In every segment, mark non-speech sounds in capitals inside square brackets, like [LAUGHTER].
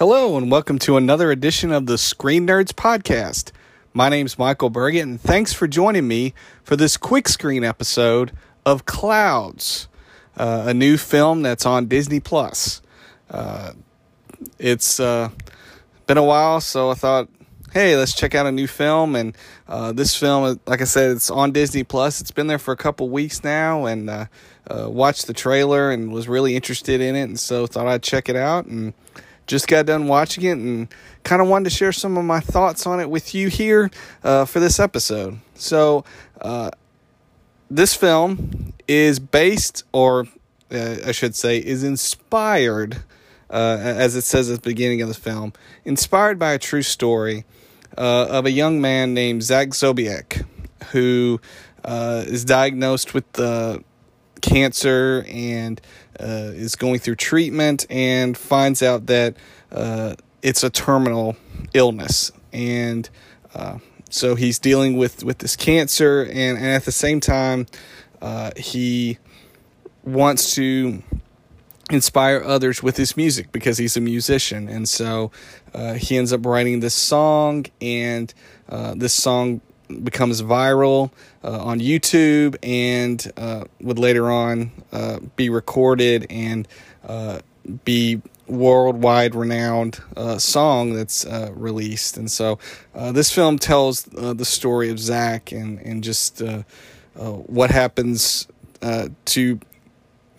Hello, and welcome to another edition of the Screen Nerds Podcast. My name's Michael Burgett, and thanks for joining me for this quick screen episode of Clouds, uh, a new film that's on Disney Plus. Uh, it's uh, been a while, so I thought, hey, let's check out a new film. And uh, this film, like I said, it's on Disney Plus. It's been there for a couple weeks now, and uh, uh, watched the trailer and was really interested in it, and so thought I'd check it out and just got done watching it and kind of wanted to share some of my thoughts on it with you here uh, for this episode. So, uh, this film is based, or uh, I should say, is inspired, uh, as it says at the beginning of the film, inspired by a true story uh, of a young man named Zach Sobiech who uh, is diagnosed with the cancer and uh, is going through treatment and finds out that uh, it's a terminal illness. And uh, so he's dealing with, with this cancer, and, and at the same time, uh, he wants to inspire others with his music because he's a musician. And so uh, he ends up writing this song, and uh, this song becomes viral uh, on YouTube and uh, would later on uh, be recorded and uh, be worldwide renowned uh, song that's released. And so this film tells the story of Zach and and just what happens to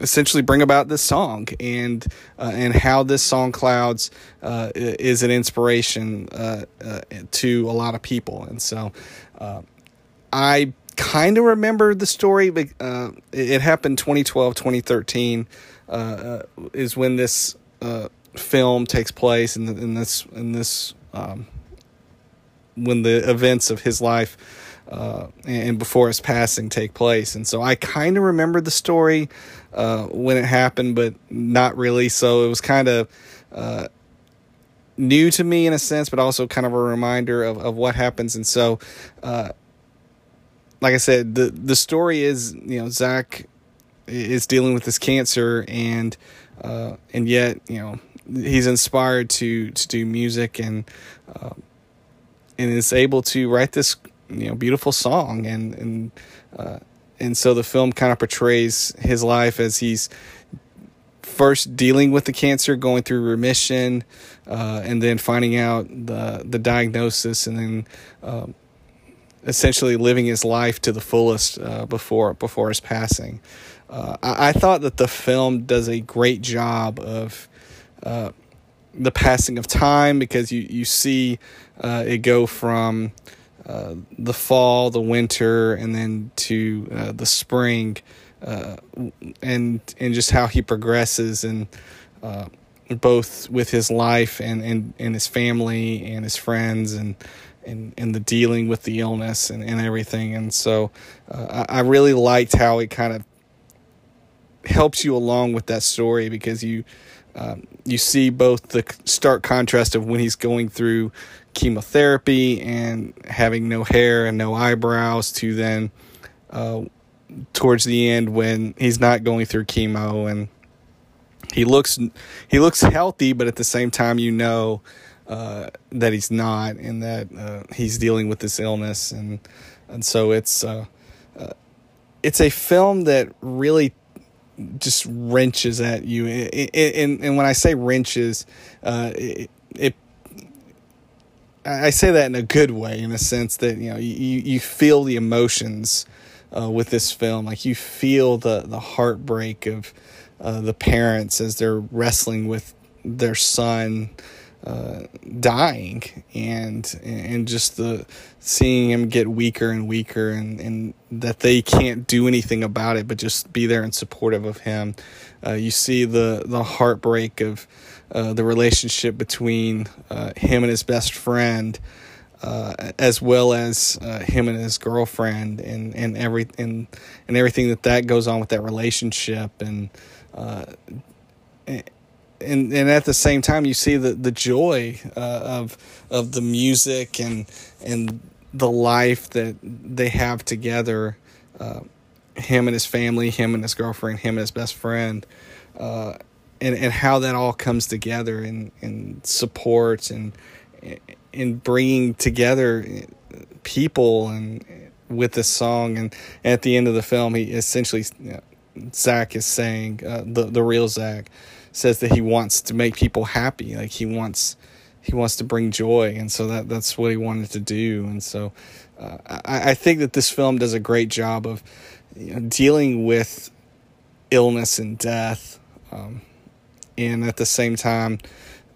essentially bring about this song and uh, and how this song clouds uh, is an inspiration uh, to a lot of people and so uh, I kind of remember the story, but uh, it, happened 2012, 2013 uh, uh, is when this uh, film takes place, and in, in, this in this um, when the events of his life uh, and before his passing take place. And so I kind of remember the story when it happened, but not really. So it was kind of new to me in a sense, but also kind of a reminder of, of what happens. And so, uh, like I said, the the story is you know Zach is dealing with this cancer, and uh, and yet you know he's inspired to to do music and uh, and is able to write this you know beautiful song and and uh, and so the film kind of portrays his life as he's first dealing with the cancer, going through remission, uh, and then finding out the the diagnosis, and then um, essentially living his life to the fullest uh, before before his passing. Uh, I, I, thought that the film does a great job of uh, the passing of time because you you see uh, it go from uh, the fall, the winter, and then to the spring uh, and and just how he progresses and uh, both with his life and, and, and his family and his friends and and, and the dealing with the illness and, and everything. And so uh, I, I really liked how it kind of helps you along with that story because you um, you see both the stark contrast of when he's going through chemotherapy and having no hair and no eyebrows to then uh, towards the end when he's not going through chemo and he looks he looks healthy, but at the same time, you know uh, that he's not, and that uh, he's dealing with this illness, and and so it's uh, uh it's a film that really just wrenches at you, and and when I say wrenches, uh, it, it I say that in a good way, in a sense that you know you you feel the emotions uh, with this film. Like you feel the the heartbreak of uh, the parents as they're wrestling with their son uh, dying, and and just the seeing him get weaker and weaker, and and that they can't do anything about it, but just be there and supportive of him. Uh, you see the the heartbreak of uh, the relationship between uh, him and his best friend uh, as well as uh, him and his girlfriend and and every and, and everything that that goes on with that relationship and uh, and and at the same time you see the the joy uh, of of the music and and the life that they have together uh, him and his family him and his girlfriend him and his best friend uh, and and how that all comes together and and supports and in bringing together people and with this song. And, at the end of the film he essentially you know, Zach is saying uh, the the real Zach says that he wants to make people happy. Like he wants he wants to bring joy. And so that that's what he wanted to do. And so uh, I, I think that this film does a great job of you know, dealing with illness and death um, and at the same time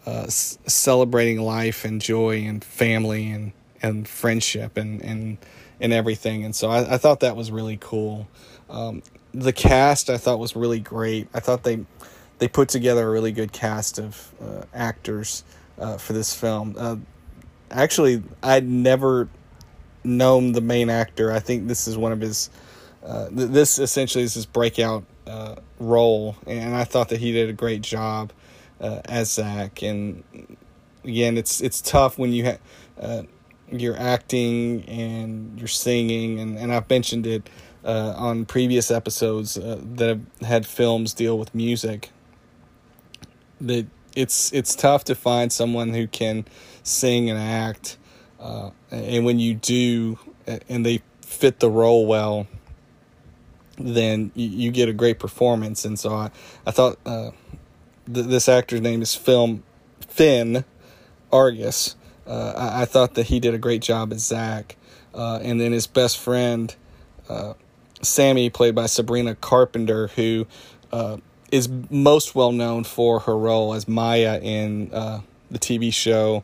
uh, celebrating life and joy and family and, and friendship and, and, and everything. And so I, I thought that was really cool. Um, the cast I thought was really great. I thought they they put together a really good cast of uh, actors uh, for this film. Uh, actually, I'd never known the main actor. I think this is one of his. Uh, th- this essentially is his breakout uh, role, and I thought that he did a great job uh, as Zach. And again, it's it's tough when you have uh, you're acting and you're singing, and, and I've mentioned it uh, on previous episodes uh, that have had films deal with music. That it's it's tough to find someone who can sing and act, uh, and when you do, and they fit the role well then you, you, get a great performance. And so I, I thought uh, th- this actor's name is Film Fin Argus. Uh, I, I, thought that he did a great job as Zach. Uh, and then his best friend, uh, Sammy, played by Sabrina Carpenter, who uh, is most well known for her role as Maya in uh, the TV show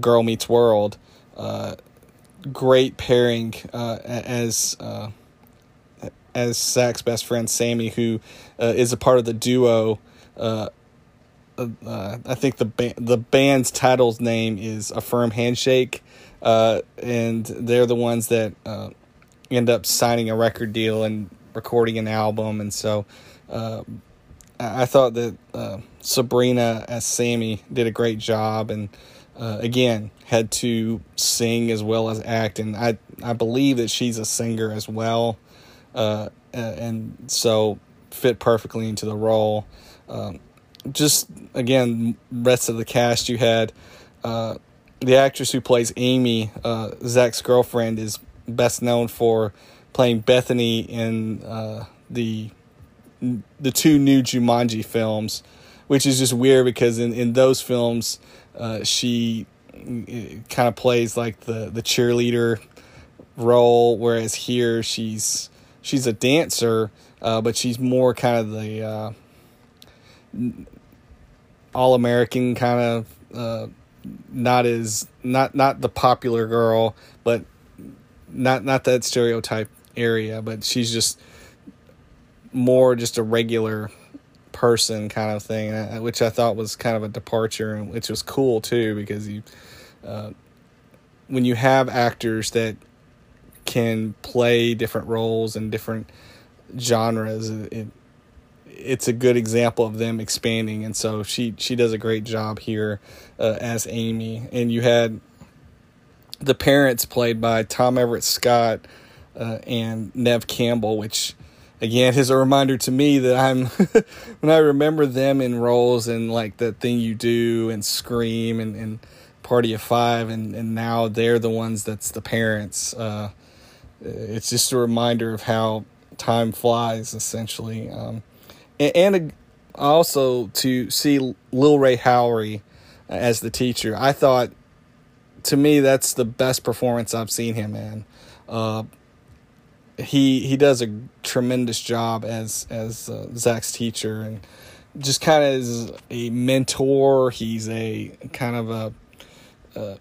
Girl Meets World. great pairing as as Zach's best friend Sammy, who uh, is a part of the duo. Uh, uh, I think the ba- the band's title's name is a firm handshake, uh, and they're the ones that uh, end up signing a record deal and recording an album. And so, uh, I thought that Sabrina as Sammy did a great job, and again had to sing as well as act. And I I believe that she's a singer as well uh, and so fit perfectly into the role. Um, just again, rest of the cast you had uh, the actress who plays Amy, uh, Zach's girlfriend, is best known for playing Bethany in uh, the the two new Jumanji films, which is just weird because in, in those films uh, she uh, kind of plays like the the cheerleader role, whereas here she's she's a dancer, uh, but she's more kind of the uh, all American kind of uh, not as not not the popular girl, but not not that stereotype area, but she's just more just a regular person kind of thing, which I thought was kind of a departure, and which was cool too because you uh, when you have actors that can play different roles and different genres. It, it's a good example of them expanding, and so she she does a great job here uh, as Amy. And you had the parents played by Tom Everett Scott uh, and Neve Campbell, which again is a reminder to me that I'm [LAUGHS] when I remember them in roles and like that thing you do and Scream and, and Party of Five, and and now they're the ones that's the parents. Uh, it's just a reminder of how time flies, essentially. Um, and, also to see Lil Rel Howery as the teacher, I thought, to me, that's the best performance I've seen him in. Uh, he he does a tremendous job as as uh, Zach's teacher and just kind of is a mentor. He's a kind of a, a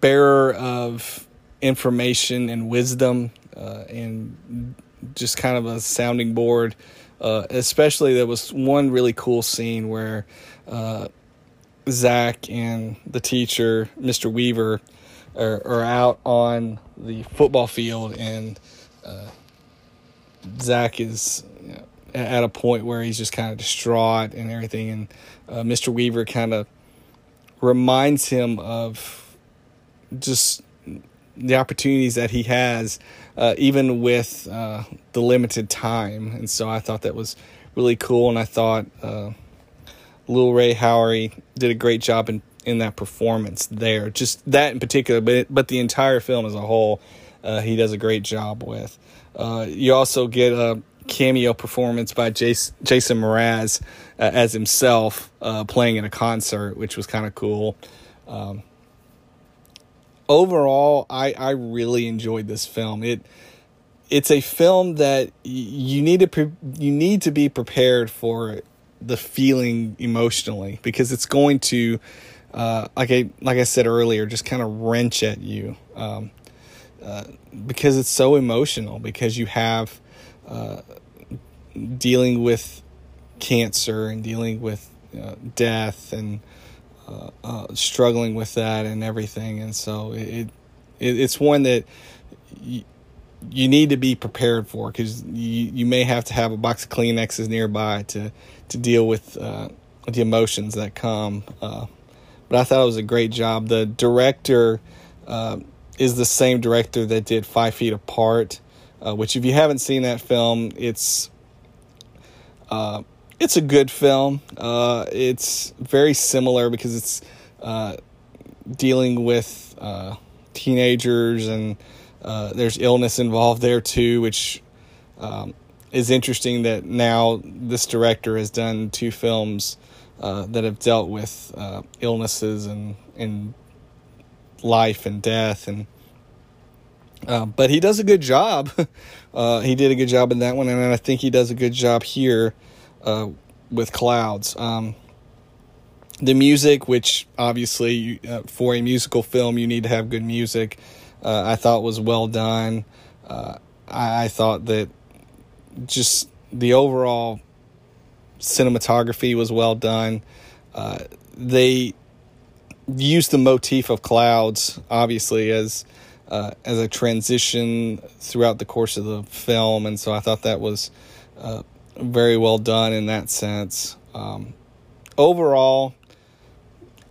bearer of information and wisdom uh, and just kind of a sounding board. Uh, especially, there was one really cool scene where uh, Zach and the teacher, Mr. Weaver, are, are out on the football field, and uh, Zach is you know, at a point where he's just kind of distraught and everything, and uh, Mr. Weaver kind of reminds him of just the opportunities that he has, uh, even with uh, the limited time. And so I thought that was really cool. And I thought uh, Lil Rel Howery did a great job in, in that performance there. Just that in particular, but but the entire film as a whole, uh, he does a great job with. Uh, you also get a cameo performance by Jason, Jason Mraz uh, as himself playing in a concert, which was kind of cool. Um, overall, I, I really enjoyed this film. It it's a film that you need to pre- you need to be prepared for the feeling emotionally because it's going to uh, like I like I said earlier, just kind of wrench at you um, uh, because it's so emotional. Because you have uh, dealing with cancer and dealing with uh, death and uh, uh, struggling with that and everything, and so it, it it's one that. You, you need to be prepared for because you, you may have to have a box of Kleenexes nearby to to deal with uh, the emotions that come. Uh, but I thought it was a great job. The director uh, is the same director that did Five Feet Apart, uh, which if you haven't seen that film, it's uh, it's a good film. Uh, it's very similar because it's dealing with teenagers and uh, there's illness involved there too, which um, is interesting that now this director has done two films uh, that have dealt with uh, illnesses and, and life and death and uh, but he does a good job. [LAUGHS] Uh, he did a good job in that one, and I think he does a good job here uh, with Clouds. Um, the music, which obviously for a musical film, you need to have good music uh, I thought was well done. Uh, I, I, thought that just the overall cinematography was well done. Uh, they used the motif of clouds, obviously, as uh, as a transition throughout the course of the film, and so I thought that was uh, very well done in that sense. Um, overall,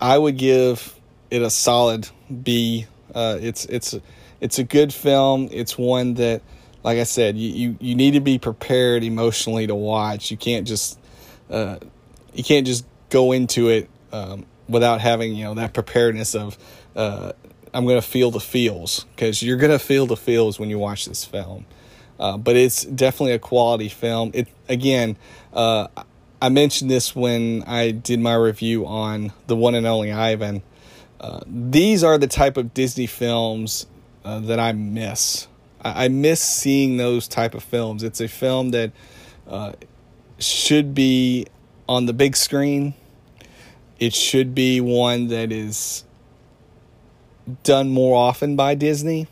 I would give it a solid B uh, it's it's it's a good film. It's one that, like I said, you, you, you need to be prepared emotionally to watch. You can't just uh, you can't just go into it um, without having you know that preparedness of uh, I'm going to feel the feels because you're going to feel the feels when you watch this film. Uh, but it's definitely a quality film. It again, uh, I mentioned this when I did my review on the one and only Ivan these are the type of Disney films uh, that I miss. I, I, miss seeing those type of films. It's a film that uh, should be on the big screen. It should be one that is done more often by Disney.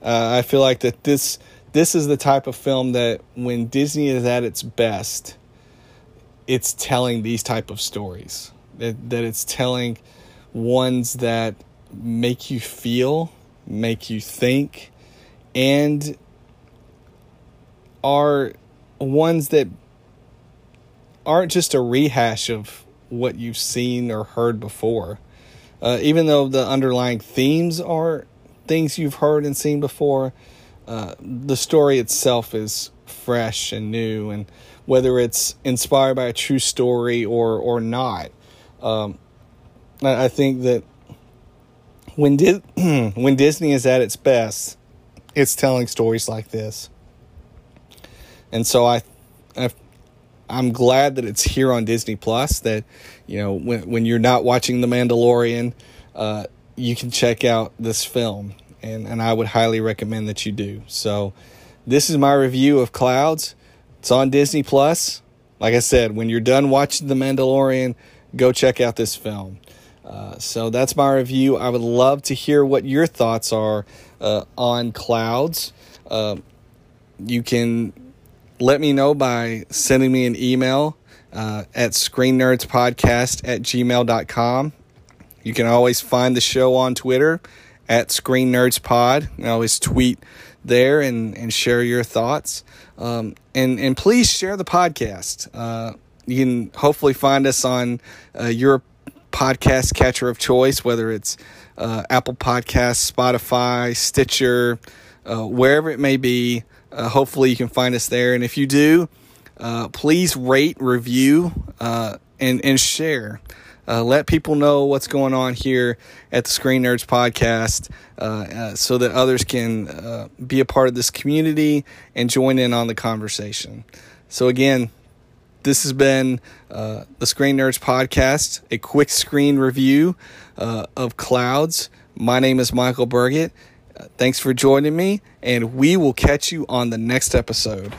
Uh, I feel like that this this is the type of film that when Disney is at its best, it's telling these type of stories. That that it's telling ones that make you feel, make you think, and are ones that aren't just a rehash of what you've seen or heard before. Uh, even though the underlying themes are things you've heard and seen before, uh, the story itself is fresh and new, and whether it's inspired by a true story or or not, um, I think that when Di- [CLEARS THROAT] when Disney is at its best, it's telling stories like this. And so I, I I'm glad that it's here on Disney Plus. That you know when when you're not watching The Mandalorian, uh, you can check out this film, and and I would highly recommend that you do. So, this is my review of Clouds. It's on Disney Plus. Like I said, when you're done watching The Mandalorian, go check out this film. Uh, so that's my review. I would love to hear what your thoughts are uh, on clouds. Uh, you can let me know by sending me an email uh, at screennerdspodcast at gmail.com. You can always find the show on Twitter at screennerdspod. You can always tweet there and, and share your thoughts. Um, and, and please share the podcast. Uh, you can hopefully find us on uh, your podcast catcher of choice, whether it's uh, Apple Podcasts, Spotify, Stitcher, uh, wherever it may be. Uh, hopefully, you can find us there. And if you do, uh, please rate, review, and, and share. Uh, let people know what's going on here at the Screen Nerds podcast uh, uh, so that others can uh, be a part of this community and join in on the conversation. So, again, this has been uh, the Screen Nerds podcast, a quick screen review of Clouds. My name is Michael Burgett. thanks for joining me, and we will catch you on the next episode.